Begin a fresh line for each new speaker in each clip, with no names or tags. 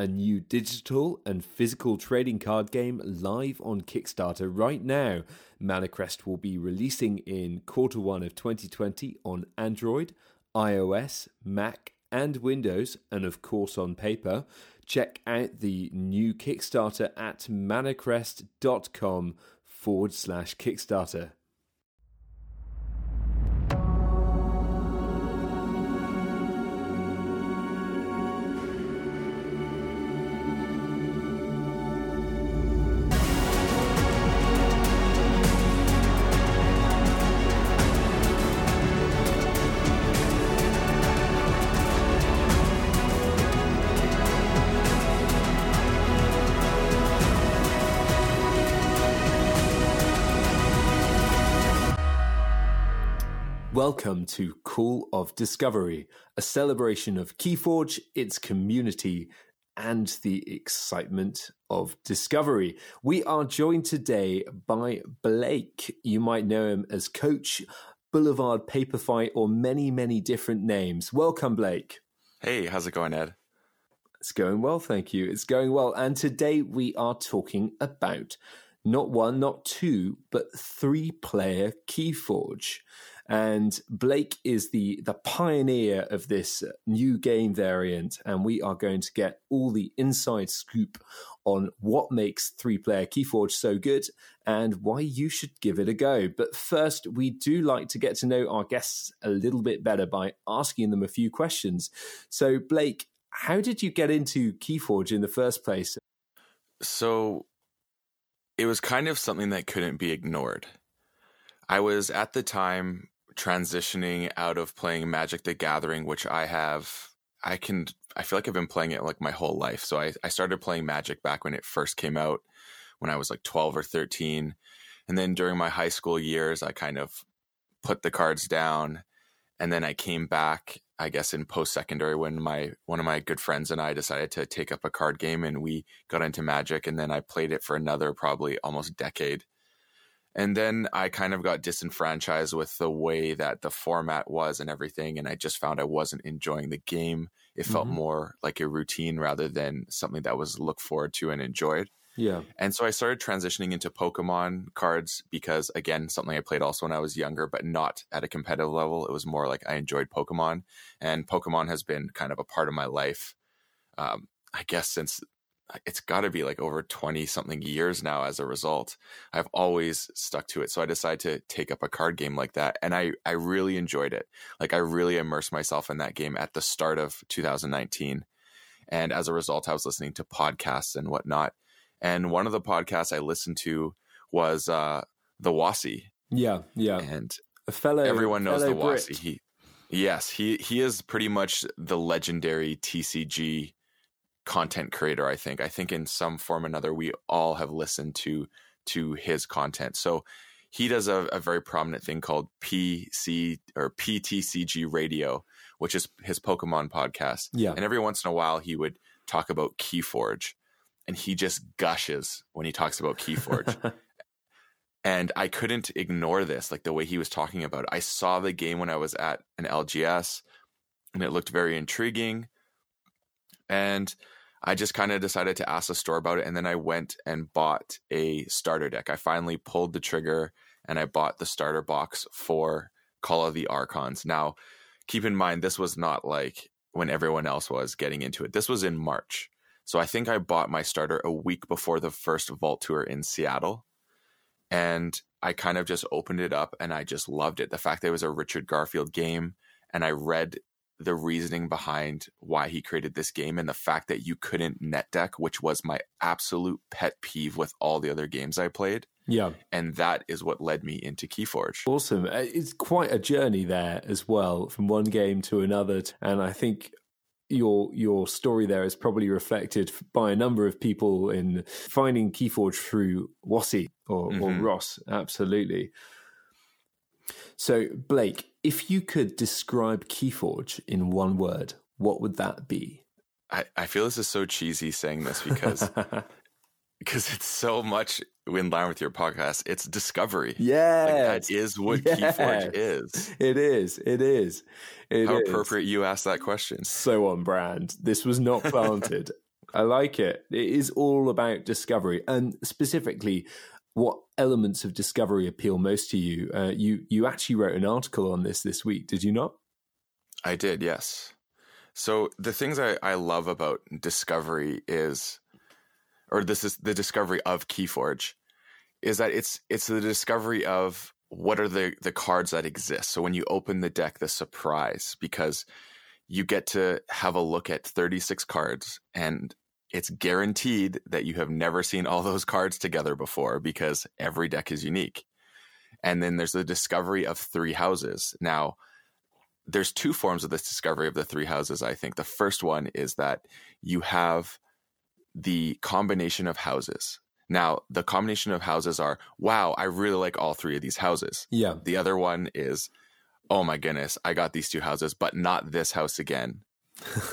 a new digital and physical trading card game live on Kickstarter right now. Manacrest will be releasing in quarter one of 2020 on Android, iOS, Mac, and Windows, and of course on paper. Check out the new Kickstarter at manacrest.com forward slash Kickstarter. Welcome to Call of Discovery, a celebration of Keyforge, its community, and the excitement of discovery. We are joined today by Blake. You might know him as Coach, Boulevard Paper Fight, or many, many different names. Welcome, Blake.
Hey, how's it going, Ed?
It's going well, thank you. It's going well. And today we are talking about not one, not two, but three player Keyforge. And Blake is the the pioneer of this new game variant, and we are going to get all the inside scoop on what makes three player Keyforge so good and why you should give it a go. But first, we do like to get to know our guests a little bit better by asking them a few questions. So, Blake, how did you get into Keyforge in the first place?
So, it was kind of something that couldn't be ignored. I was at the time transitioning out of playing Magic the Gathering, which I have, I can, I feel like I've been playing it like my whole life. So I, I started playing Magic back when it first came out, when I was like 12 or 13. And then during my high school years, I kind of put the cards down. And then I came back, I guess, in post secondary when my one of my good friends and I decided to take up a card game and we got into Magic. And then I played it for another probably almost decade and then I kind of got disenfranchised with the way that the format was and everything. And I just found I wasn't enjoying the game. It felt mm-hmm. more like a routine rather than something that was looked forward to and enjoyed.
Yeah.
And so I started transitioning into Pokemon cards because, again, something I played also when I was younger, but not at a competitive level. It was more like I enjoyed Pokemon. And Pokemon has been kind of a part of my life, um, I guess, since it's got to be like over 20 something years now as a result. I've always stuck to it so i decided to take up a card game like that and i i really enjoyed it. Like i really immersed myself in that game at the start of 2019 and as a result i was listening to podcasts and whatnot and one of the podcasts i listened to was uh the Wosi
yeah yeah.
And
a fellow
everyone knows
fellow
the Wosi he yes he he is pretty much the legendary tcg content creator i think. I think in some form or another we all have listened to to his content. So he does a, a very prominent thing called pc or ptcg radio which is his pokemon podcast.
Yeah.
And every once in a while he would talk about keyforge and he just gushes when he talks about keyforge. And i couldn't ignore this like the way he was talking about it. I saw the game when i was at an lgs and it looked very intriguing. And I just kind of decided to ask the store about it. And then I went and bought a starter deck. I finally pulled the trigger and I bought the starter box for Call of the Archons. Now, keep in mind, this was not like when everyone else was getting into it. This was in March. So I think I bought my starter a week before the first Vault Tour in Seattle. And I kind of just opened it up and I just loved it. The fact that it was a Richard Garfield game and I read the reasoning behind why he created this game and the fact that you couldn't net deck, which was my absolute pet peeve with all the other games I played.
Yeah.
And that is what led me into Keyforge.
Awesome. Uh, it's quite a journey there as well, from one game to another. And I think your your story there is probably reflected by a number of people in finding Keyforge through WOSI or, mm-hmm. or Ross. Absolutely. So, Blake, if you could describe Keyforge in one word, what would that be?
I, I feel this is so cheesy saying this because because it's so much in line with your podcast. It's discovery.
Yeah, like
that is what yes. Keyforge is.
It is. It is. It
How
is.
appropriate you asked that question.
So on brand. This was not planted. I like it. It is all about discovery, and specifically, what elements of discovery appeal most to you? Uh, you you actually wrote an article on this this week, did you not?
I did. Yes. So the things I, I love about discovery is or this is the discovery of Keyforge, is that it's it's the discovery of what are the the cards that exist. So when you open the deck, the surprise because you get to have a look at 36 cards and it's guaranteed that you have never seen all those cards together before because every deck is unique. And then there's the discovery of three houses. Now, there's two forms of this discovery of the three houses, I think. The first one is that you have the combination of houses. Now, the combination of houses are, wow, I really like all three of these houses.
Yeah.
The other one is, oh my goodness, I got these two houses, but not this house again.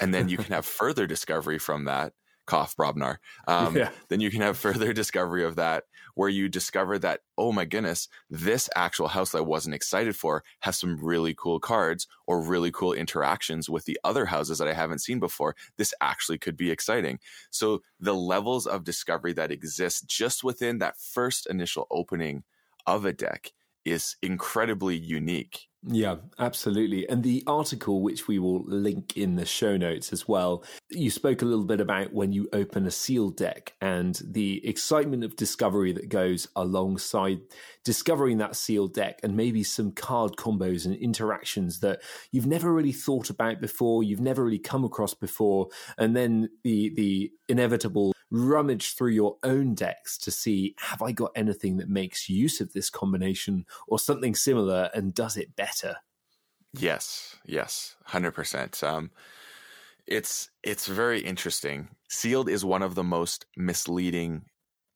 and then you can have further discovery from that cough Brobnar. Um, yeah. Then you can have further discovery of that where you discover that, oh my goodness, this actual house that I wasn't excited for has some really cool cards or really cool interactions with the other houses that I haven't seen before. This actually could be exciting. So the levels of discovery that exist just within that first initial opening of a deck is incredibly unique.
Yeah, absolutely. And the article, which we will link in the show notes as well, you spoke a little bit about when you open a sealed deck and the excitement of discovery that goes alongside discovering that sealed deck and maybe some card combos and interactions that you've never really thought about before, you've never really come across before. And then the, the inevitable rummage through your own decks to see have I got anything that makes use of this combination or something similar and does it better?
Yes, yes, hundred um, percent. It's it's very interesting. Sealed is one of the most misleading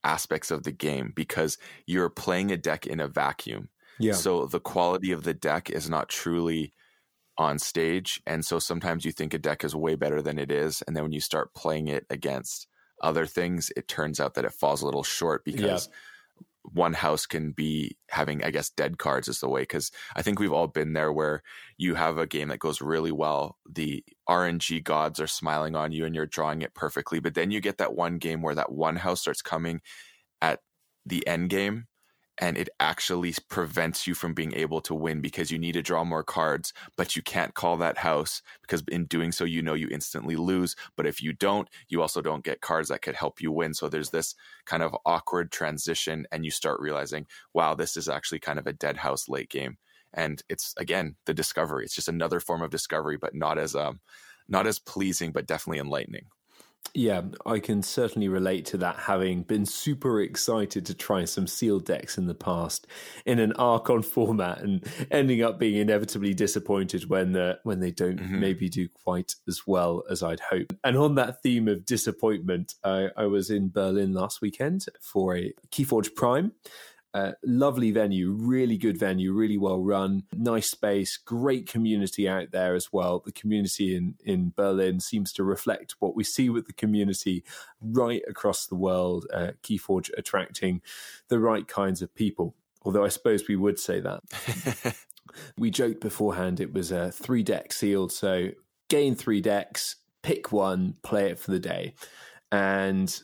aspects of the game because you're playing a deck in a vacuum.
Yeah.
So the quality of the deck is not truly on stage, and so sometimes you think a deck is way better than it is, and then when you start playing it against other things, it turns out that it falls a little short because yeah. One house can be having, I guess, dead cards is the way. Because I think we've all been there where you have a game that goes really well. The RNG gods are smiling on you and you're drawing it perfectly. But then you get that one game where that one house starts coming at the end game and it actually prevents you from being able to win because you need to draw more cards, but you can't call that house because in doing so, you know you instantly lose. But if you don't, you also don't get cards that could help you win. So there's this kind of awkward transition, and you start realizing, wow, this is actually kind of a dead house late game. And it's again the discovery. It's just another form of discovery, but not as um, not as pleasing, but definitely enlightening.
Yeah, I can certainly relate to that, having been super excited to try some sealed decks in the past in an Archon format and ending up being inevitably disappointed when uh, when they don't mm-hmm. maybe do quite as well as I'd hope. And on that theme of disappointment, I, I was in Berlin last weekend for a Keyforge Prime, uh, lovely venue, really good venue, really well run, nice space, great community out there as well. The community in, in Berlin seems to reflect what we see with the community right across the world. Uh, Keyforge attracting the right kinds of people. Although I suppose we would say that. we joked beforehand it was a three deck sealed. So gain three decks, pick one, play it for the day. And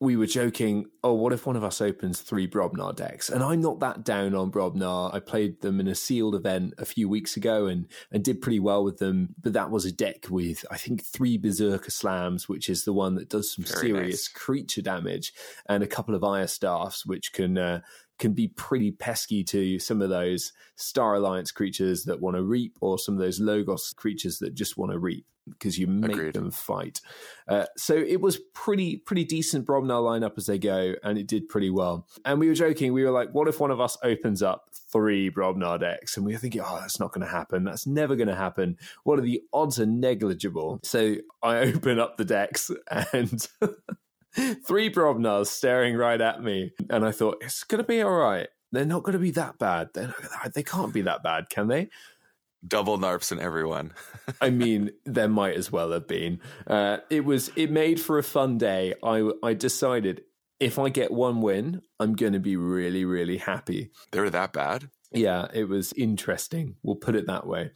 we were joking, oh, what if one of us opens three Brobnar decks? And I'm not that down on Brobnar. I played them in a sealed event a few weeks ago and, and did pretty well with them. But that was a deck with, I think, three Berserker Slams, which is the one that does some Very serious nice. creature damage, and a couple of Ire Staffs, which can uh, can be pretty pesky to some of those Star Alliance creatures that want to reap, or some of those Logos creatures that just want to reap because you make
Agreed.
them fight. Uh, so it was pretty pretty decent Brobnar lineup as they go, and it did pretty well. And we were joking, we were like, what if one of us opens up three Brobnar decks? And we were thinking, oh, that's not going to happen. That's never going to happen. What are the odds are negligible. So I open up the decks and. three Brobnars staring right at me, and I thought it's going to be all right. They're not going to be that bad. They're not, they can't be that bad, can they?
Double narps in everyone.
I mean, there might as well have been. Uh, it was. It made for a fun day. I I decided if I get one win, I'm going to be really really happy.
They were that bad.
Yeah, it was interesting. We'll put it that way.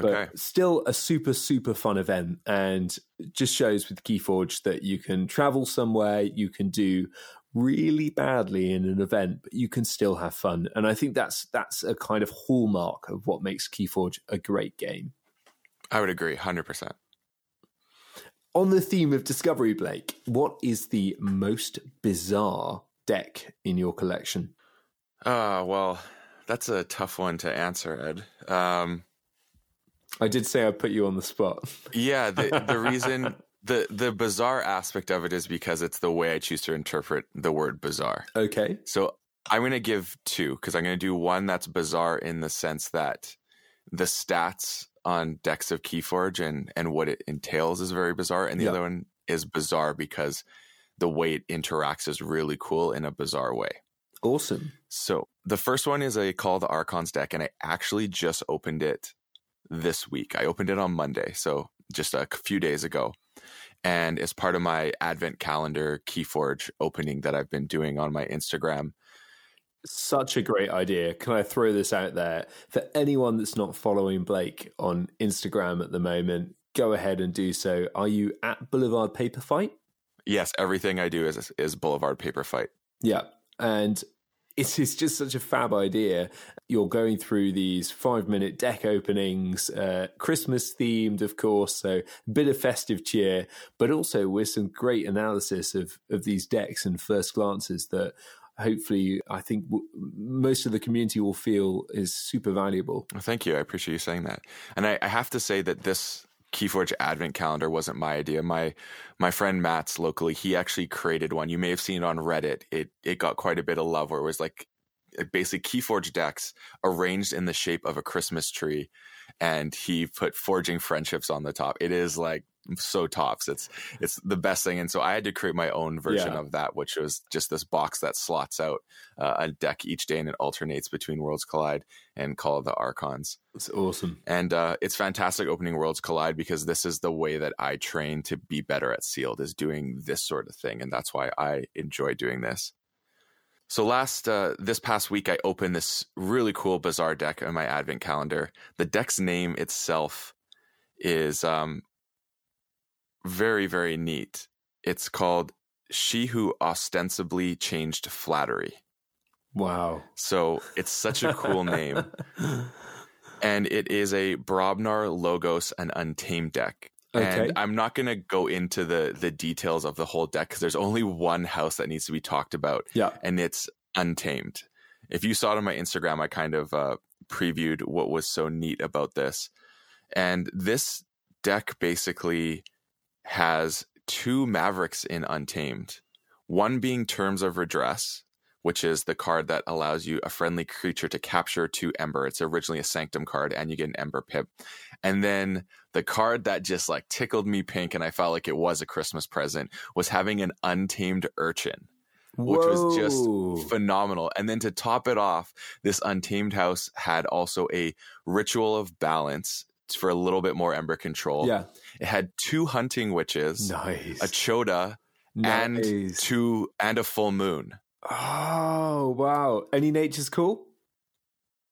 But
Okay.
still a super super fun event, and just shows with Keyforge that you can travel somewhere, you can do really badly in an event, but you can still have fun. And I think that's that's a kind of hallmark of what makes Keyforge a great game.
I would agree, hundred percent.
On the theme of Discovery, Blake, what is the most bizarre deck in your collection?
Uh, well, that's a tough one to answer, Ed. Um,
I did say I'd put you on the spot.
yeah, the the reason the the bizarre aspect of it is because it's the way I choose to interpret the word bizarre.
Okay.
So I'm going to give two because I'm going to do one that's bizarre in the sense that the stats on decks of Keyforge and and what it entails is very bizarre, and the
Yeah.
other one is bizarre because the way it interacts is really cool in a bizarre way.
Awesome.
So the first one is a Call the Archons deck, and I actually just opened it this week. I opened it on Monday, so just a few days ago. And as part of my Advent calendar Keyforge opening that I've been doing on my Instagram,
Such a great idea. Can I throw this out there? For anyone that's not following Blake on Instagram at the moment, go ahead and do so. Are you at Boulevard Paper Fight?
yes, everything I do is is Boulevard Paper Fight.
Yeah. And it is just such a fab idea. You're going through these five minute deck openings, uh, Christmas themed, of course, so a bit of festive cheer, but also with some great analysis of, of these decks and first glances that hopefully I think w- most of the community will feel is super valuable.
Well, thank you. I appreciate you saying that. And I, I have to say that this Keyforge Advent calendar wasn't my idea. My my friend Matt's locally, he actually created one. You may have seen it on Reddit. It it got quite a bit of love where it was like basically Keyforge decks arranged in the shape of a Christmas tree, and he put forging friendships on the top. It is like so tops. It's it's the best thing. And so I had to create my own version
Yeah.
of that, which was just this box that slots out uh, a deck each day and it alternates between Worlds Collide and Call of the Archons.
It's awesome.
And uh, it's fantastic opening Worlds Collide because this is the way that I train to be better at Sealed is doing this sort of thing, and that's why I enjoy doing this. So last uh, this past week, I opened this really cool bizarre deck on my Advent calendar. The deck's name itself is um, very very neat. It's called "She Who Ostensibly Changed Flattery."
Wow.
So it's such a cool name and it is a Brobnar Logos and Untamed deck.
Okay.
And I'm not going to go into the the details of the whole deck because there's only one house that needs to be talked about,
Yeah.
and it's Untamed. If you saw it on my Instagram, I kind of uh, previewed what was so neat about this. And this deck basically has two Mavericks in Untamed. One being Terms of Redress, which is the card that allows you a friendly creature to capture two Ember. It's originally a Sanctum card, and you get an Ember pip. And then the card that just like tickled me pink, and I felt like it was a Christmas present, was having an Untamed Urchin which was just phenomenal. And then to top it off, this Untamed House had also a Ritual of Balance for a little bit more Ember control.
Yeah.
It had two Hunting Witches,
Nice.
a Chota, and two and a full moon.
Oh, wow. Any nature's call?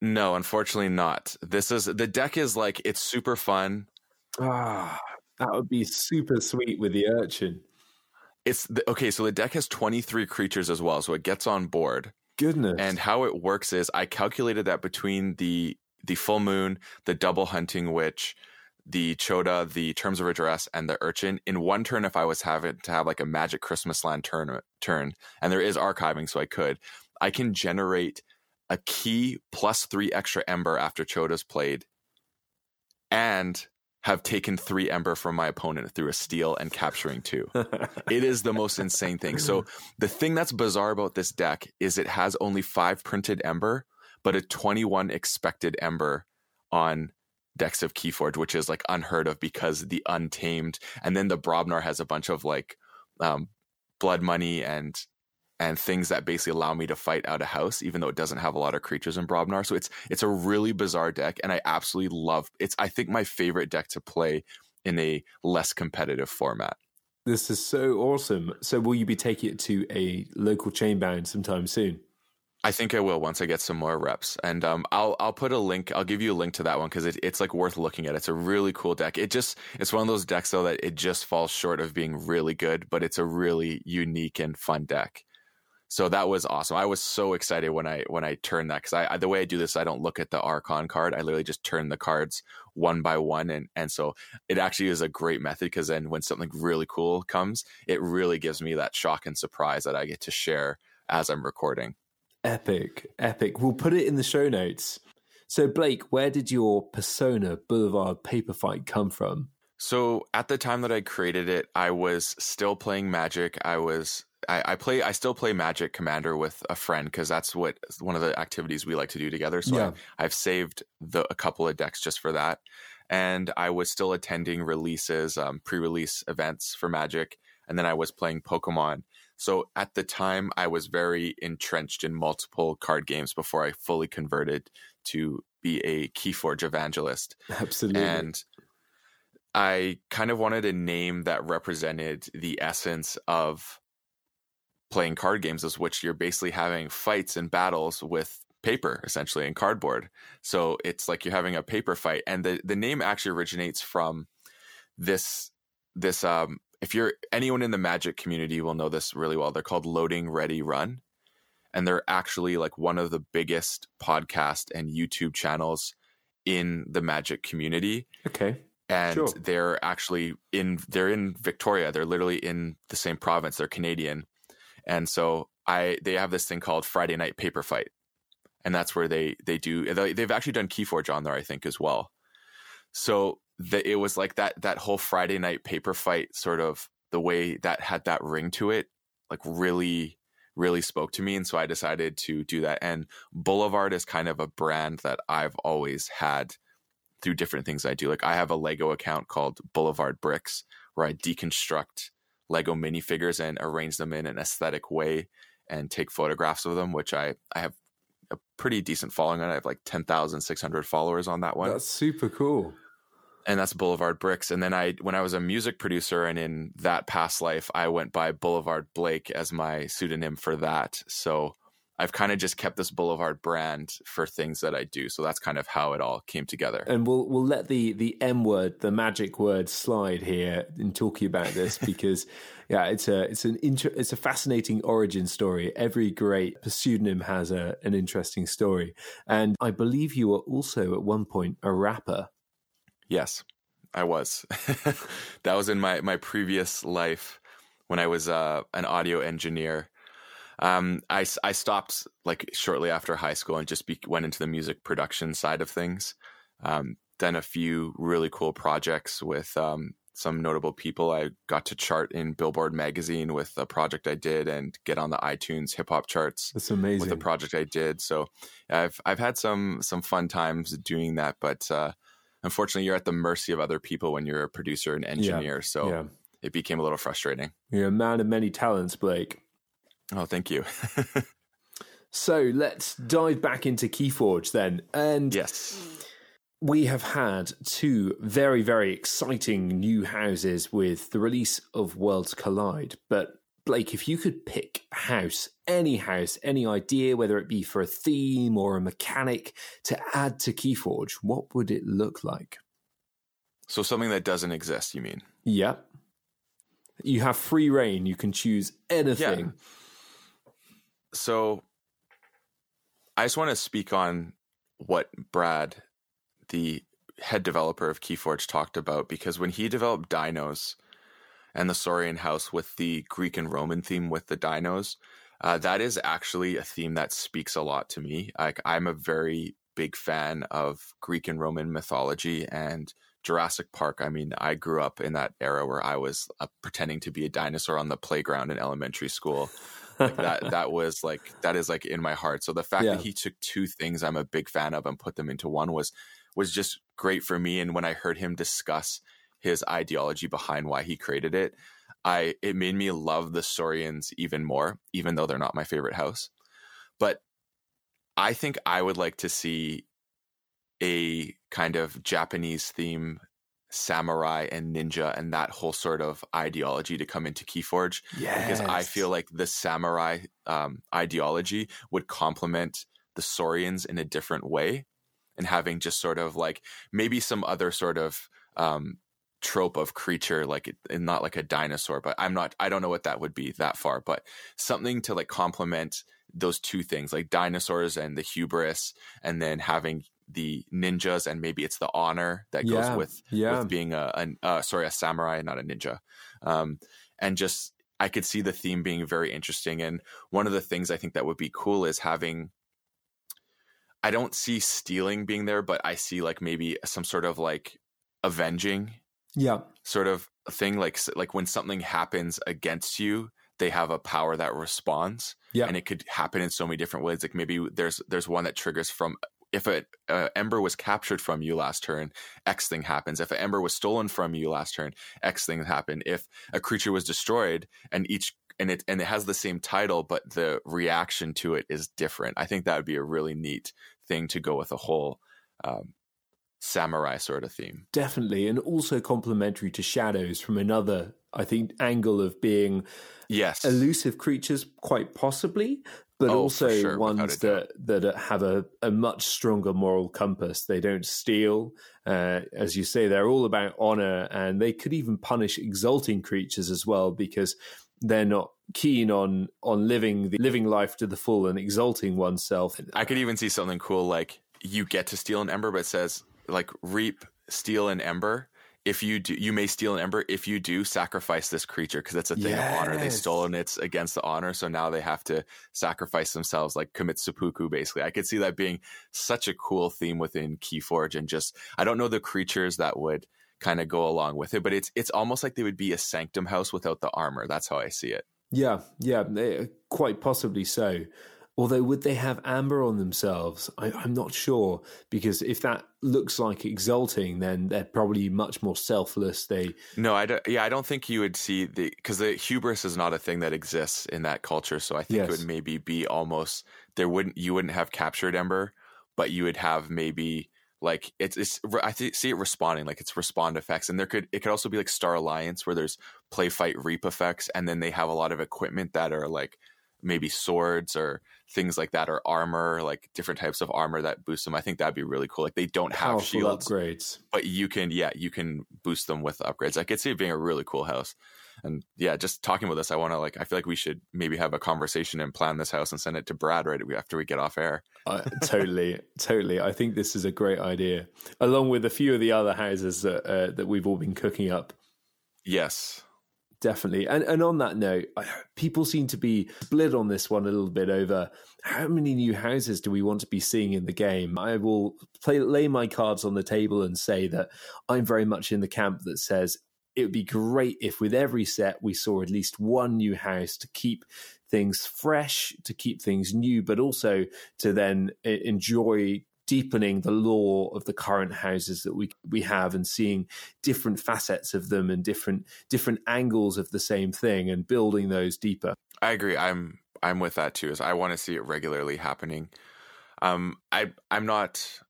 No, unfortunately not. This is the deck is like it's super fun.
Ah, that would be super sweet with the urchin.
It's the, okay, so the deck has 23 creatures as well, so it gets on board.
Goodness.
And how it works is I calculated that between the the full moon, the double hunting witch, the Chota, the terms of redress, and the urchin in one turn. If I was having to have like a magic Christmas land turn turn, and there is archiving, so I could, I can generate a key plus three extra ember after Chota's played, and have taken three ember from my opponent through a steal and capturing two. it is the most insane thing. So the thing that's bizarre about this deck is it has only five printed ember, but a 21 expected ember on decks of Keyforge, which is like unheard of because the Untamed, and then the Brobnar has a bunch of like um, blood money and and things that basically allow me to fight out a house, even though it doesn't have a lot of creatures in Brobnar. So it's it's a really bizarre deck, and I absolutely love. It's I think my favorite deck to play in a less competitive format.
This is so awesome. So will you be taking it to a local Chainbound sometime soon?
I think I will once I get some more reps, and um, I'll I'll put a link. I'll give you a link to that one because it, it's like worth looking at. It's a really cool deck. It just it's one of those decks though that it just falls short of being really good, but it's a really unique and fun deck. So that was awesome. I was so excited when I when I turned that because I, I, the way I do this, I don't look at the Archon card. I literally just turn the cards one by one, and and so it actually is a great method because then when something really cool comes, it really gives me that shock and surprise that I get to share as I'm recording.
Epic, epic. We'll put it in the show notes. So, Blake, where did your Persona Boulevard paper fight come from?
So, at the time that I created it, I was still playing Magic. I was I, I play I still play Magic Commander with a friend because that's what one of the activities we like to do together. So yeah. I, have saved the, a couple of decks just for that, and I was still attending releases, um, pre-release events for Magic, and then I was playing Pokemon. So at the time, I was very entrenched in multiple card games before I fully converted to be a Keyforge evangelist.
Absolutely.
And I kind of wanted a name that represented the essence of playing card games, is which you're basically having fights and battles with paper essentially and cardboard. So it's like you're having a paper fight. And the, the name actually originates from this this um if you're anyone in the magic community will know this really well. They're called Loading Ready Run. And they're actually like one of the biggest podcast and YouTube channels in the magic community.
Okay.
And sure. they're actually in they're in Victoria. They're literally in the same province. They're Canadian. And so I they have this thing called Friday Night Paper Fight. And that's where they they do they've actually done Keyforge on there, I think, as well. So that it was like that that whole Friday night paper fight sort of the way that had that ring to it like really really spoke to me and so I decided to do that and Boulevard is kind of a brand that I've always had through different things I do like I have a Lego account called Boulevard Bricks where I deconstruct Lego minifigures and arrange them in an aesthetic way and take photographs of them which I I have a pretty decent following on I have like 10,600 followers on that one.
That's super cool
and that's Boulevard Bricks. And then I, when I was a music producer and in that past life, I went by Boulevard Blake as my pseudonym for that. So I've kind of just kept this Boulevard brand for things that I do. So that's kind of how it all came together.
And we'll we'll let the the M word, the magic word, slide here in talking about this because yeah, it's a it's an inter- it's a fascinating origin story. Every great pseudonym has a an interesting story, and I believe you were also at one point a rapper.
Yes, I was. that was in my my previous life when I was uh, an audio engineer. Um, I I stopped like shortly after high school and just be, went into the music production side of things. Um, done a few really cool projects with um, some notable people. I got to chart in Billboard magazine with a project I did and get on the iTunes hip hop charts.
That's amazing.
With the project I did. So I've I've had some some fun times doing that, but uh, unfortunately you're at the mercy of other people when you're a producer and engineer. Yeah. So yeah. it became a little frustrating.
You're a man of many talents, Blake.
Oh, thank you.
so let's dive back into Keyforge then. And
yes.
We have had two very, very exciting new houses with the release of Worlds Collide, but Blake, if you could pick a house, any house, any idea, whether it be for a theme or a mechanic to add to Keyforge, what would it look like?
So something that doesn't exist, you mean?
Yep. You have free reign. You can choose anything. Yeah.
So I just want to speak on what Brad, the head developer of Keyforge, talked about because when he developed Dinos – and the Saurian house with the Greek and Roman theme with the dinos. Uh, that is actually a theme that speaks a lot to me. Like I'm a very big fan of Greek and Roman mythology and Jurassic Park. I mean, I grew up in that era where I was uh, pretending to be a dinosaur on the playground in elementary school. Like that that was like that is like in my heart. So the fact yeah. that he took two things I'm a big fan of and put them into one was was just great for me. And when I heard him discuss his ideology behind why he created it, I it made me love the Saurians even more, even though they're not my favorite house. But I think I would like to see a kind of Japanese theme samurai and ninja and that whole sort of ideology to come into Keyforge. Yes. Because I feel like the samurai um, ideology would complement the Saurians in a different way and having just sort of like maybe some other sort of um, trope of creature like and not like a dinosaur but i'm not i don't know what that would be that far but something to like complement those two things like dinosaurs and the hubris and then having the ninjas and maybe it's the honor that yeah, goes with yeah. with being a, a uh, sorry a samurai not a ninja um, and just i could see the theme being very interesting and one of the things i think that would be cool is having i don't see stealing being there but i see like maybe some sort of like avenging
yeah
sort of thing like like when something happens against you they have a power that responds. Yeah. And it could happen in so many different ways. Like maybe there's there's one that triggers from if an ember was captured from you last turn, X thing happens. If an ember was stolen from you last turn, X thing happened. If a creature was destroyed and each and it and it has the same title, but the reaction to it is different. I think that would be a really neat thing to go with a whole um, samurai sort of theme.
Definitely, and also complementary to shadows from another, I think, angle of being
yes
elusive creatures, quite possibly, but oh, also sure, ones that that have a, a much stronger moral compass. They don't steal, uh, as you say. They're all about honor, and they could even punish exalting creatures as well because they're not keen on on living the living life to the full and exalting oneself.
I could even see something cool like you get to steal an ember, but it says like reap, steal an ember. If you do, you may steal an ember. If you do, sacrifice this creature because it's a thing yes. of honor. They stole and it's against the honor. So now they have to sacrifice themselves, like commit seppuku. Basically, I could see that being such a cool theme within Keyforge. And just, I don't know the creatures that would kind of go along with it, but it's it's almost like they would be a sanctum house without the armor. That's how I see it.
Yeah, yeah, eh, quite possibly so. Although, would they have amber on themselves? I, am not sure because if that looks like exalting, then they're probably much more selfless. They
no, I don't, yeah, I don't think you would see the because the hubris is not a thing that exists in that culture. So I think yes. it would maybe be almost there wouldn't you wouldn't have captured ember, but you would have maybe like it's, it's I see it responding like it's respond effects, and there could it could also be like Star Alliance where there's play fight reap effects, and then they have a lot of equipment that are like maybe swords or things like that or armor like different types of armor that boost them i think that'd be really cool. Like they don't have Powerful shields
upgrades.
but you can yeah you can boost them with upgrades. I could see it being a really cool house. And yeah just talking about this i want to like i feel like we should maybe have a conversation and plan this house and send it to brad right after we get off air.
Uh, totally totally. I think this is a great idea along with a few of the other houses that uh, that we've all been cooking up.
Yes
definitely. And and on that note, people seem to be split on this one a little bit over how many new houses do we want to be seeing in the game. I will play lay my cards on the table and say that I'm very much in the camp that says it would be great if with every set we saw at least one new house to keep things fresh, to keep things new, but also to then eh, enjoy deepening the lore of the current houses that we we have and seeing different facets of them and different different angles of the same thing and building those deeper.
I agree. I'm I'm with that too. Is I want to see it regularly happening. Um, I I'm not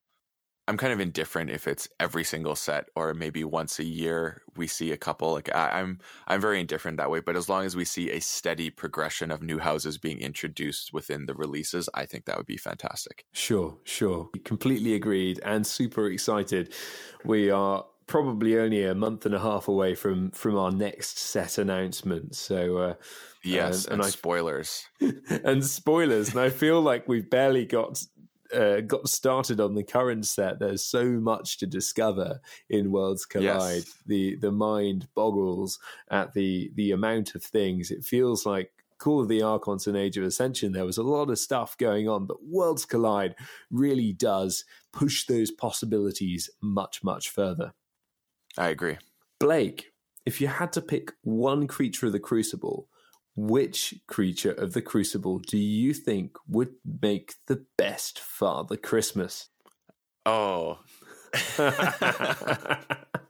I'm kind of indifferent if it's every single set or maybe once a year we see a couple. Like I, am I'm, I'm very indifferent that way. But as long as we see a steady progression of new houses being introduced within the releases, I think that would be fantastic.
Sure, sure, completely agreed, and super excited. We are probably only a month and a half away from from our next set announcement. So. Uh,
Yes, and, and, and I, spoilers.
and spoilers. And I feel like we've barely got uh, got started on the current set, there's so much to discover in Worlds Collide. Yes. The the mind boggles at the the amount of things. It feels like Call of the Archons and Age of Ascension, there was a lot of stuff going on, but Worlds Collide really does push those possibilities much, much further.
I agree.
Blake, if you had to pick one creature of the Crucible, which creature of the Crucible do you think would make the best Father Christmas?
Oh.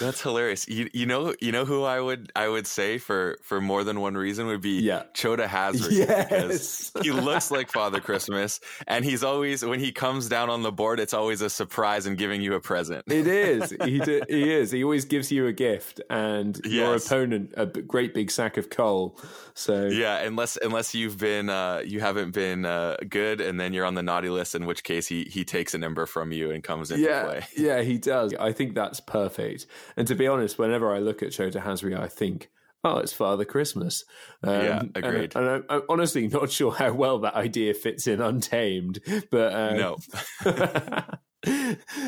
That's hilarious. You, you know you know who I would I would say for for more than one reason would be
yeah.
Chota Hazri.
Yes.
he looks like Father Christmas and he's always when he comes down on the board it's always a surprise and giving you a present.
It is. He do, he is. He always gives you a gift and yes. your opponent a great big sack of coal. So
Yeah, unless unless you've been uh, you haven't been uh, good and then you're on the naughty list in which case he he takes an ember from you and comes into
yeah,
play.
Yeah, he does. I think that's perfect. And to be honest, whenever I look at Chota Hazri, I think, oh, it's Father Christmas.
Um, yeah, agreed.
And, and I'm, I'm, honestly not sure how well that idea fits in Untamed, but um,
no.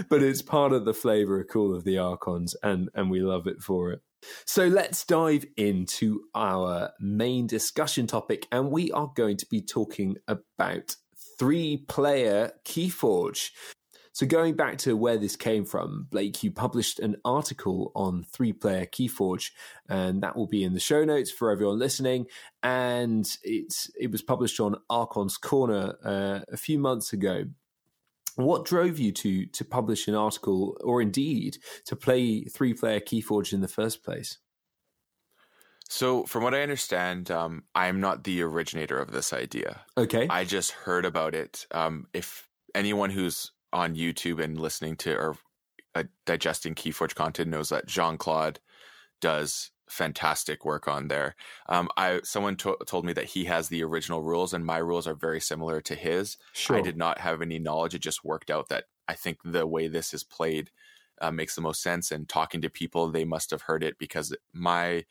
but it's part of the flavor of Call of the Archons, and and we love it for it. So let's dive into our main discussion topic, and we are going to be talking about three player Keyforge. So, going back to where this came from, Blake, you published an article on three player Keyforge, and that will be in the show notes for everyone listening. And it's, it was published on Archon's Corner uh, a few months ago. What drove you to, to publish an article, or indeed to play three player Keyforge in the first place?
So, from what I understand, um, I'm not the originator of this idea.
Okay.
I just heard about it. Um, if anyone who's on YouTube and listening to or uh, digesting Keyforge content knows that Jean Claude does fantastic work on there. Um, I someone to- told me that he has the original rules, and my rules are very similar to his.
Sure.
I did not have any knowledge; it just worked out that I think the way this is played uh, makes the most sense. And talking to people, they must have heard it because my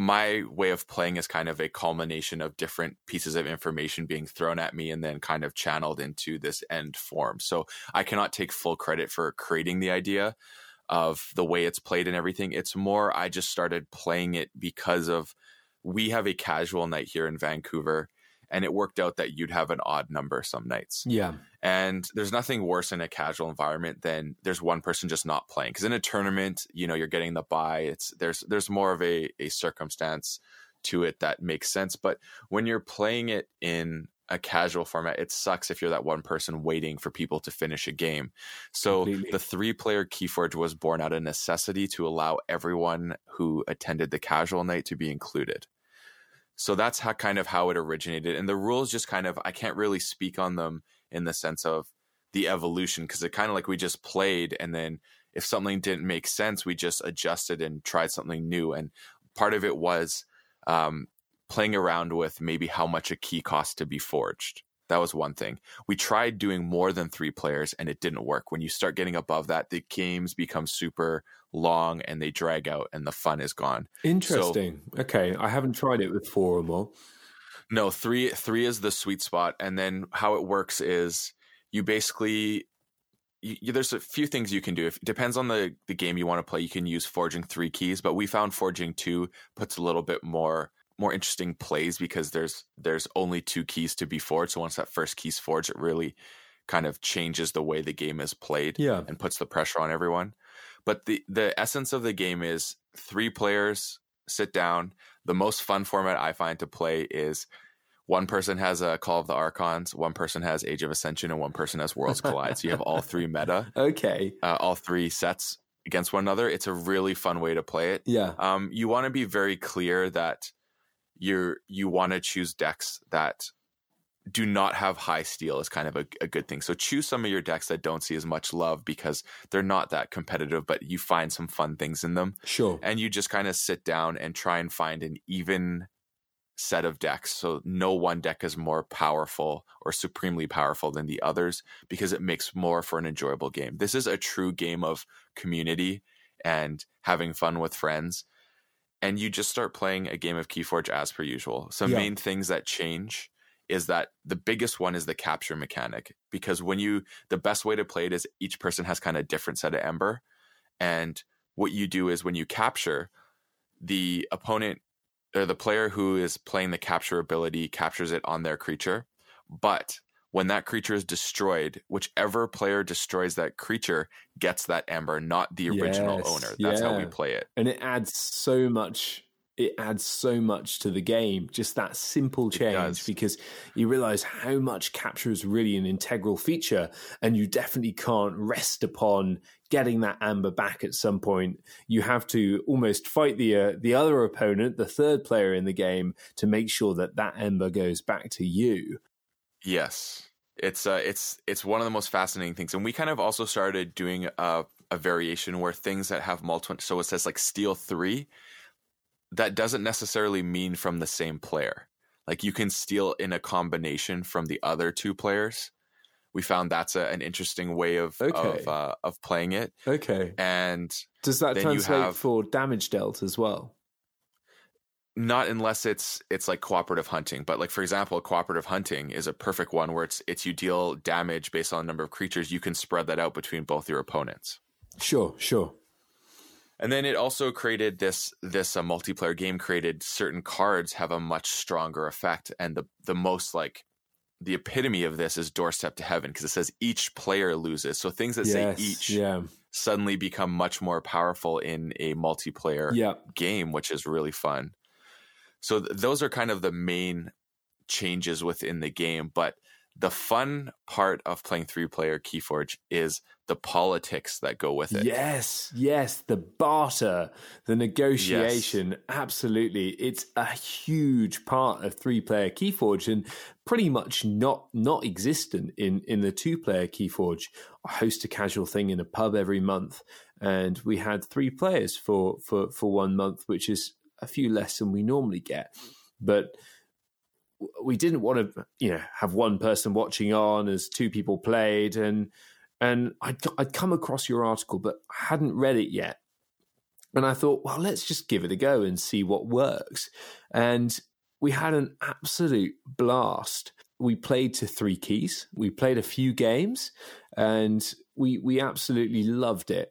my way of playing is kind of a culmination of different pieces of information being thrown at me and then kind of channeled into this end form. So I cannot take full credit for creating the idea of the way it's played and everything. It's more I just started playing it because of we have a casual night here in Vancouver and it worked out that you'd have an odd number some nights.
Yeah.
And there's nothing worse in a casual environment than there's one person just not playing. Because in a tournament, you know, you're getting the buy. It's there's there's more of a a circumstance to it that makes sense. But when you're playing it in a casual format, it sucks if you're that one person waiting for people to finish a game. So Completely. the three player Keyforge was born out of necessity to allow everyone who attended the casual night to be included. So that's how kind of how it originated. And the rules just kind of I can't really speak on them in the sense of the evolution because it kind of like we just played and then if something didn't make sense, we just adjusted and tried something new. And part of it was um, playing around with maybe how much a key cost to be forged. That was one thing. We tried doing more than three players and it didn't work. When you start getting above that, the games become super long and they drag out and the fun is gone.
Interesting. So, okay. I haven't tried it with four or more.
No, three three is the sweet spot. And then how it works is you basically you, there's a few things you can do. If, it depends on the, the game you want to play. You can use forging three keys, but we found forging two puts a little bit more more interesting plays because there's there's only two keys to be forged. So once that first key's forged, it really kind of changes the way the game is played
yeah.
and puts the pressure on everyone. But the the essence of the game is three players sit down. The most fun format I find to play is one person has a Call of the Archons, one person has Age of Ascension, and one person has Worlds Collide. so you have all three meta.
Okay.
Uh, all three sets against one another. It's a really fun way to play it.
Yeah.
Um, you want to be very clear that you're you want to choose decks that do not have high steal is kind of a, a, good thing. So choose some of your decks that don't see as much love because they're not that competitive, but you find some fun things in them.
Sure.
And you just kind of sit down and try and find an even set of decks. So no one deck is more powerful or supremely powerful than the others because it makes more for an enjoyable game. This is a true game of community and having fun with friends and you just start playing a game of Keyforge as per usual. Some yeah. main things that change is that the biggest one is the capture mechanic because when you the best way to play it is each person has kind of a different set of ember and what you do is when you capture the opponent or the player who is playing the capture ability captures it on their creature. But when that creature is destroyed, whichever player destroys that creature gets that amber, not the original
Yes,
owner. That's how we play it.
and it adds so much it adds so much to the game just that simple change because you realize how much capture is really an integral feature and you definitely can't rest upon getting that amber back at some point you have to almost fight the uh, the other opponent the third player in the game to make sure that that amber goes back to you
Yes, it's uh, it's it's one of the most fascinating things, and we kind of also started doing a, a variation where things that have multiple. So it says like steal three. That doesn't necessarily mean from the same player. Like you can steal in a combination from the other two players. We found that's a, an interesting way of
Okay.
of uh, of playing it,
okay
and
does that translate
have-
for damage dealt as well
not unless it's it's like cooperative hunting but like for example cooperative hunting is a perfect one where it's it's you deal damage based on the number of creatures you can spread that out between both your opponents.
Sure sure.
And then it also created this this uh, multiplayer game created certain cards have a much stronger effect and the the most like the epitome of this is doorstep to heaven because it says each player loses. So things that
yes
say each
yeah.
suddenly become much more powerful in a multiplayer
yeah.
game, which is really fun. So th- those are kind of the main changes within the game. But the fun part of playing three player Keyforge is the politics that go with it.
Yes, yes, the barter, the negotiation, absolutely. It's a huge part of three-player Keyforge and pretty much not not existent in in the two-player Keyforge. I host a casual thing in a pub every month and we had three players for for for one month, which is a few less than we normally get. But we didn't want to, you know, have one person watching on as two people played, and and I'd, I'd come across your article, but I hadn't read it yet. And I thought, well, let's just give it a go and see what works. And we had an absolute blast. We played to three keys. We played a few games, and we we absolutely loved it.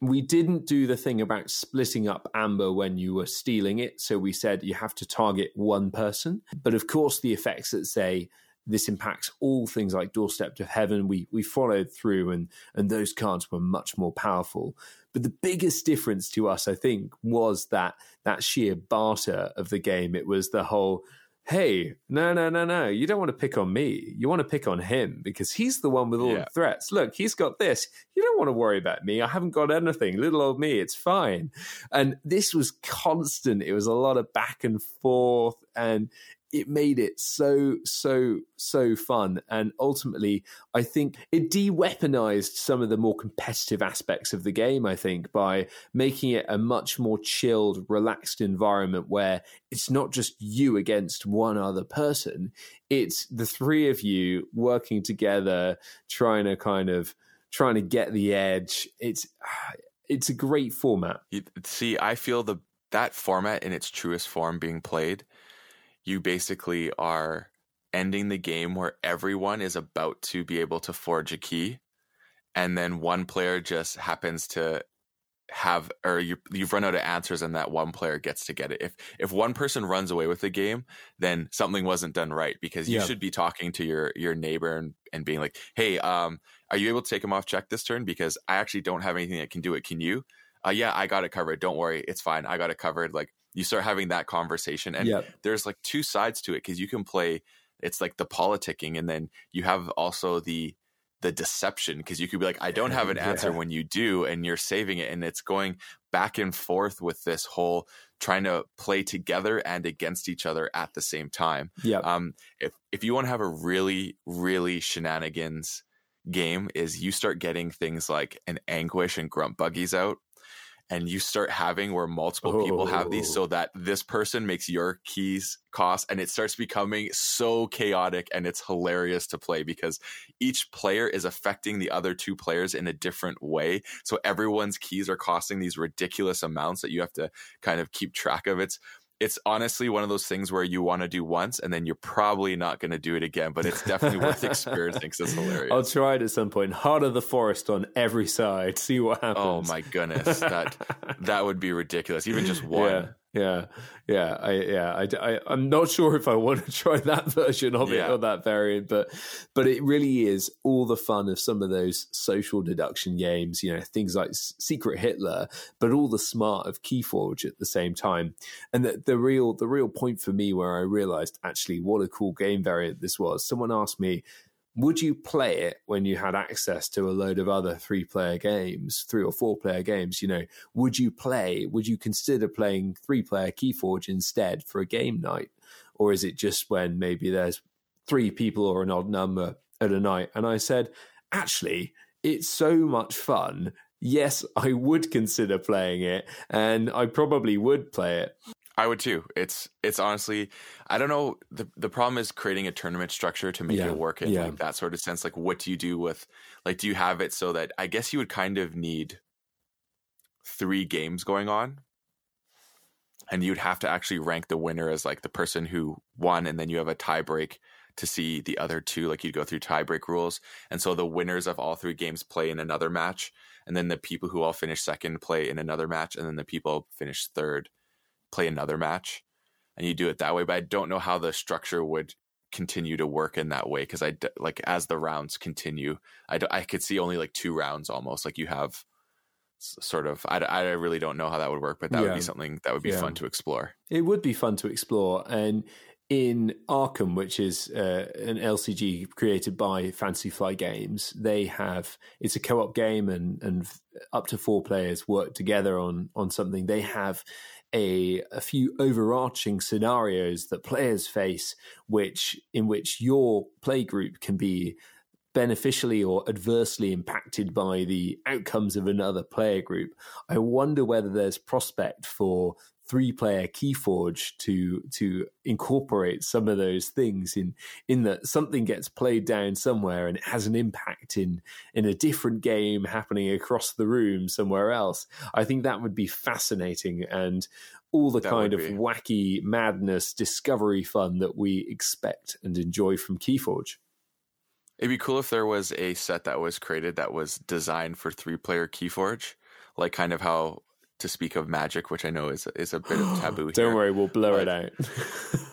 We didn't do the thing about splitting up amber when you were stealing it. So we said you have to target one person. But of course, the effects that say this impacts all things like doorstep to heaven we we followed through and and those cards were much more powerful but the biggest difference to us i think was that that sheer barter of the game it was the whole hey no no no no you don't want to pick on me. You want to pick on him because he's the one with all
Yeah.
the threats. Look he's got this. You don't want to worry about me. I haven't got anything. Little old me it's fine. And this was constant. It was a lot of back and forth. And it made it so so so fun. And ultimately i think it de-weaponized some of the more competitive aspects of the game i think by making it a much more chilled relaxed environment where it's not just you against one other person. It's the three of you working together trying to kind of trying to get the edge. It's it's a great format.
See, I feel the that format in its truest form being played, you basically are ending the game where everyone is about to be able to forge a key, and then one player just happens to have or you you've run out of answers and that one player gets to get it. If if one person runs away with the game, then something wasn't done right because you
Yeah.
should be talking to your your neighbor and, and being like, "Hey, um are you able to take him off check this turn because I actually don't have anything that can do it. Can you?" Uh yeah, I got it covered. Don't worry. It's fine. I got it covered. Like you start having that conversation and
Yep.
there's like two sides to it because you can play it's like the politicking and then you have also the the deception because you could be like i don't have an answer
Yeah.
when you do and you're saving it and it's going back and forth with this whole trying to play together and against each other at the same time
yeah
um if if you want to have a really really shenanigans game is you start getting things like an anguish and grunt buggies out and you start having where multiple people have these
Oh.
so that this person makes your keys cost and it starts becoming so chaotic and it's hilarious to play because each player is affecting the other two players in a different way so everyone's keys are costing these ridiculous amounts that you have to kind of keep track of it's it's honestly one of those things where you want to do once and then you're probably not going to do it again but it's definitely worth experiencing because it's hilarious
I'll try it at some point. Heart of the forest on every side. See what oh happens.
Oh my goodness, that that would be ridiculous. Even just one.
Yeah. Yeah, yeah, I, yeah. I, I, am not sure if I want to try that version of yeah. it or that variant, but, but it really is all the fun of some of those social deduction games. You know, things like Secret Hitler, but all the smart of Keyforge at the same time. And the, the real, the real point for me where I realized actually what a cool game variant this was. Someone asked me, would you play it when you had access to a load of other three player games, three or four player games? You know, would you play, would you consider playing three player Keyforge instead for a game night? Or is it just when maybe there's three people or an odd number at a night? And I said, actually, it's so much fun. Yes, I would consider playing it and I probably would play it.
I would too. It's it's honestly, I don't know. the The problem is creating a tournament structure to make yeah, it work in yeah. like that sort of sense. Like, what do you do with like? Do you have it so that I guess you would kind of need three games going on, and you'd have to actually rank the winner as like the person who won, and then you have a tie break to see the other two. Like you'd go through tie break rules, and so the winners of all three games play in another match, and then the people who all finish second play in another match, and then the people finish third play another match and you do it that way. But I don't know how the structure would continue to work in that way because I like as the rounds continue, I, I could see only like two rounds almost. Like you have sort of I, I really don't know how that would work but that yeah. would be something that would be yeah. fun to explore
it would be fun to explore and in arkham which is uh, an lcg created by fantasy flight games they have it's a co-op game and and up to four players work together on on something they have a, a few overarching scenarios that players face, which in which your play group can be beneficially or adversely impacted by the outcomes of another player group. I wonder whether there's prospect for three player keyforge to to incorporate some of those things in in that something gets played down somewhere and it has an impact in in a different game happening across the room somewhere else. I think that would be fascinating and all the that kind of wacky madness discovery fun that we expect and enjoy from keyforge.
It'd be cool if there was a set that was created that was designed for three player keyforge like kind of how to speak of magic, which I know is is a bit of taboo.
Don't worry, we'll blur but, it
out.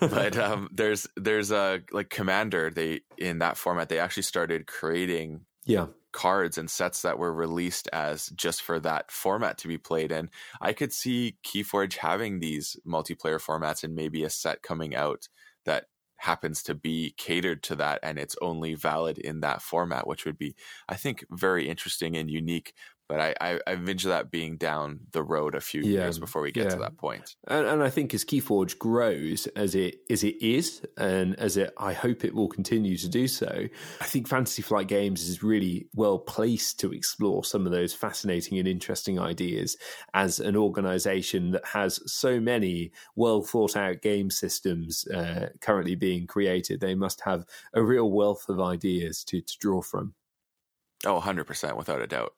but um, there's there's a like Commander. They in that format they actually started creating
yeah
cards and sets that were released as just for that format to be played in. I could see Keyforge having these multiplayer formats and maybe a set coming out that happens to be catered to that and it's only valid in that format, which would be, I think, very interesting and unique but I, I, I envision that being down the road a few yeah, years before we get yeah. to that point.
And, and, I think as Keyforge grows, as it as it is, and as it, I hope it will continue to do so. I think Fantasy Flight Games is really well placed to explore some of those fascinating and interesting ideas as an organisation that has so many well thought out game systems uh, currently being created. They must have a real wealth of ideas to, to draw from.
Oh, 100%, without a doubt.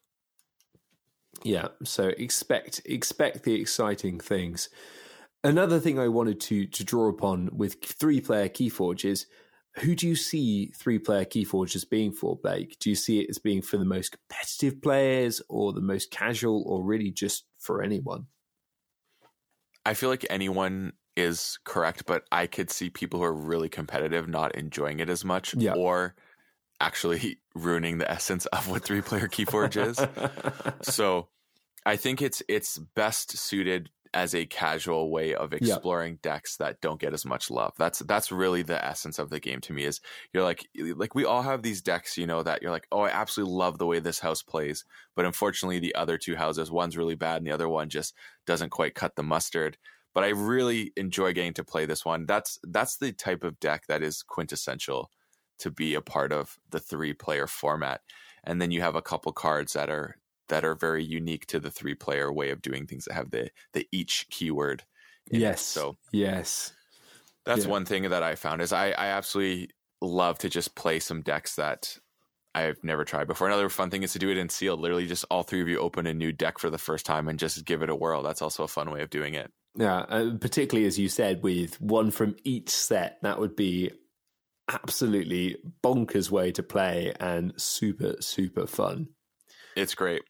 Yeah, so expect expect the exciting things. Another thing I wanted to to draw upon with three player Keyforge is who do you see three player Keyforge as being for, Blake? Do you see it as being for the most competitive players or the most casual or really just for anyone?
I feel like anyone is correct, but I could see people who are really competitive not enjoying it as much yeah. or actually ruining the essence of what three player Keyforge is. so I think it's it's best suited as a casual way of exploring yep. decks that don't get as much love. That's that's really the essence of the game to me is you're like like we all have these decks, you know, that you're like, "Oh, I absolutely love the way this house plays." But unfortunately, the other two houses, one's really bad and the other one just doesn't quite cut the mustard. But I really enjoy getting to play this one. That's that's the type of deck that is quintessential to be a part of the three player format. And then you have a couple cards that are that are very unique to the three player way of doing things that have the the each keyword.
yes.
It. So
yes.
That's yeah. one thing that I found is I, I absolutely love to just play some decks that I've never tried before. Another fun thing is to do it in sealed. Literally, just all three of you open a new deck for the first time and just give it a whirl. That's also a fun way of doing it.
Yeah, uh, particularly as you said, with one from each set, that would be absolutely bonkers way to play and super super fun.
It's great.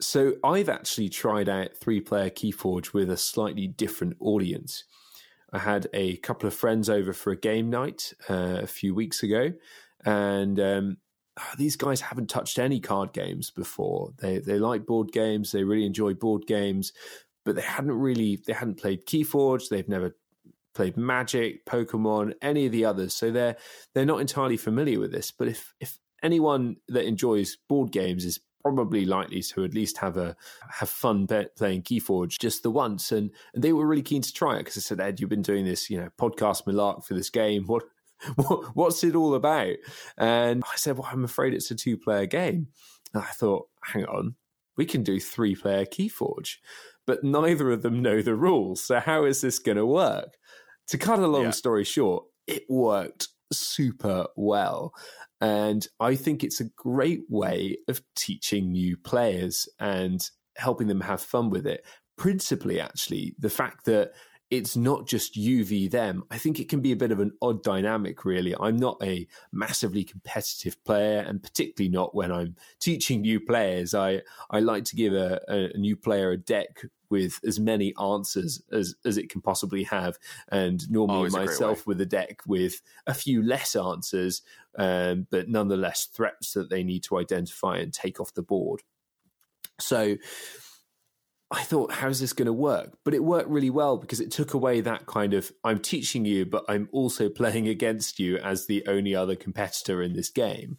So I've actually tried out three player Keyforge with a slightly different audience. I had a couple of friends over for a game night uh, a few weeks ago, and um, these guys haven't touched any card games before. They they like board games. They really enjoy board games, but they hadn't really they hadn't played Keyforge. They've never played Magic, Pokemon, any of the others. So they're they're not entirely familiar with this. But if if anyone that enjoys board games is probably likely to at least have a have fun playing Keyforge just the once, and, and they were really keen to try it because I said, Ed, you've been doing this, you know, podcast malark for this game. What, what what's it all about? And I said, well, I'm afraid it's a two player game. And I thought, hang on, we can do three player Keyforge, but neither of them know the rules. So how is this going to work? To cut a long yeah. story short, it worked super well. And I think it's a great way of teaching new players and helping them have fun with it. Principally, actually, the fact that it's not just you v them. I think it can be a bit of an odd dynamic, really. I'm not a massively competitive player, and particularly not when I'm teaching new players. I, I like to give a, a new player a deck with as many answers as, as it can possibly have. And normally Always myself with a deck with a few less answers, um, but nonetheless threats that they need to identify and take off the board. So I thought, how's this going to work? But it worked really well because it took away that kind of I'm teaching you, but I'm also playing against you as the only other competitor in this game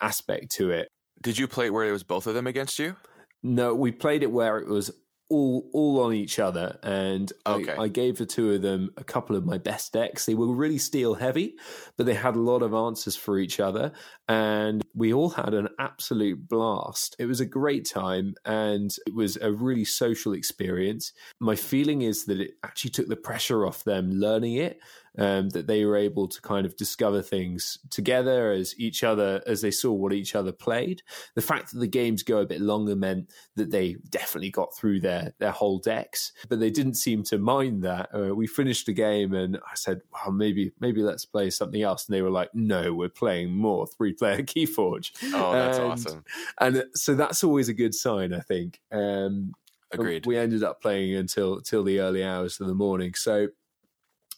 aspect to it.
Did you play it where it was both of them against you?
No, we played it where it was all all on each other, and okay. I, I, gave the two of them a couple of my best decks. They were really steal heavy, but they had a lot of answers for each other, and we all had an absolute blast. It was a great time, and it was a really social experience. My feeling is that it actually took the pressure off them learning it um, that they were able to kind of discover things together as each other as they saw what each other played. The fact that the games go a bit longer meant that they definitely got through their their whole decks, but they didn't seem to mind that. Uh, we finished the game, and I said, "Well, maybe maybe let's play something else," and they were like, "No, we're playing more three player Keyforge."
Oh, that's and, awesome!
And so that's always a good sign, I think. Um,
Agreed.
We ended up playing until till the early hours of the morning. So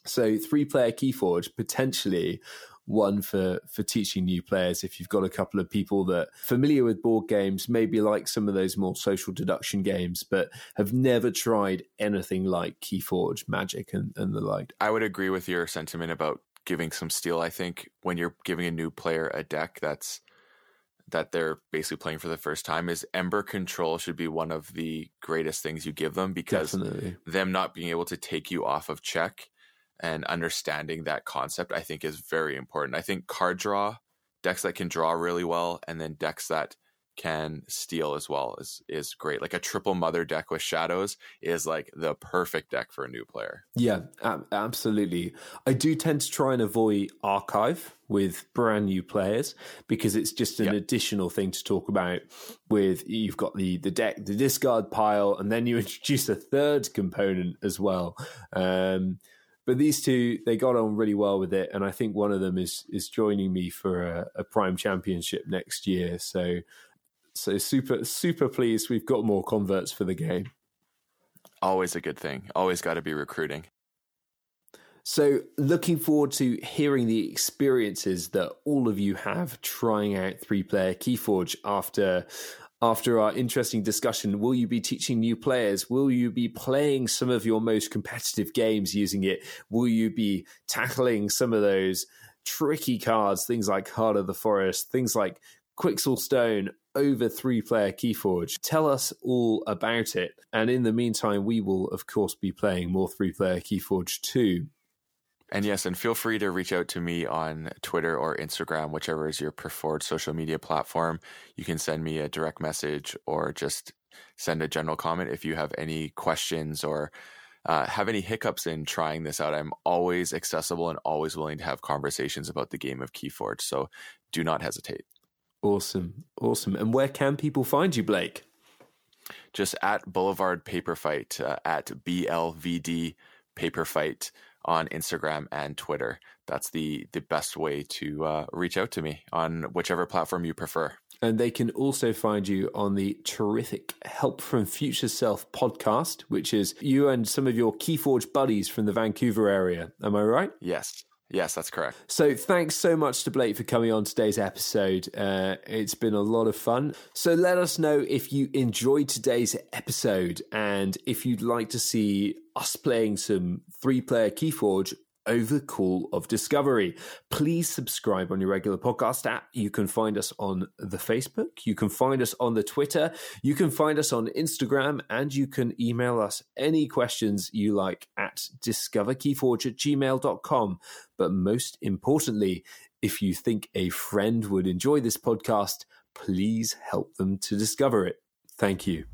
so three player Keyforge potentially one for for teaching new players if you've got a couple of people that familiar with board games maybe like some of those more social deduction games but have never tried anything like keyforge magic and, and the like
i would agree with your sentiment about giving some steal i think when you're giving a new player a deck that's that they're basically playing for the first time is amber control should be one of the greatest things you give them because Definitely. them not being able to take you off of check and understanding that concept, I think, is very important. I think card draw, decks that can draw really well, and then decks that can steal as well is is great. Like a triple mother deck with shadows is like the perfect deck for a new player.
Yeah, absolutely. I do tend to try and avoid archive with brand new players because it's just an yep. additional thing to talk about with you've got the the deck the discard pile and then you introduce a third component as well um, but these two they got on really well with it, and I think one of them is is joining me for a, a prime championship next year. So so super super pleased we've got more converts for the game.
Always a good thing. Always got to be recruiting.
So, looking forward to hearing the experiences that all of you have trying out three player Keyforge after after our interesting discussion, will you be teaching new players? Will you be playing some of your most competitive games using it? Will you be tackling some of those tricky cards, things like Heart of the Forest, things like Quixel Stone over three player Keyforge? Tell us all about it. And in the meantime, we will, of course, be playing more three player Keyforge too.
And yes, and feel free to reach out to me on Twitter or Instagram, whichever is your preferred social media platform. You can send me a direct message or just send a general comment if you have any questions or uh, have any hiccups in trying this out. I'm always accessible and always willing to have conversations about the game of Keyforge. So do not hesitate.
Awesome. Awesome. And where can people find you, Blake?
Just at Boulevard Paper Fight, uh, at BLVD Paper Fight on Instagram and Twitter. That's the the best way to uh, reach out to me on whichever platform you prefer.
And they can also find you on the terrific Help from Future Self podcast, which is you and some of your Keyforge buddies from the Vancouver area. Am I right?
Yes. Yes, that's correct.
So, thanks so much to Blake for coming on today's episode. Uh, it's been a lot of fun. So, let us know if you enjoyed today's episode and if you'd like to see us playing some three player Keyforge over Call of Discovery. Please subscribe on your regular podcast app. You can find us on the Facebook, you can find us on the Twitter, you can find us on Instagram, and you can email us any questions you like at discoverkeyforge at gmail.com. But most importantly, if you think a friend would enjoy this podcast, please help them to discover it. Thank you.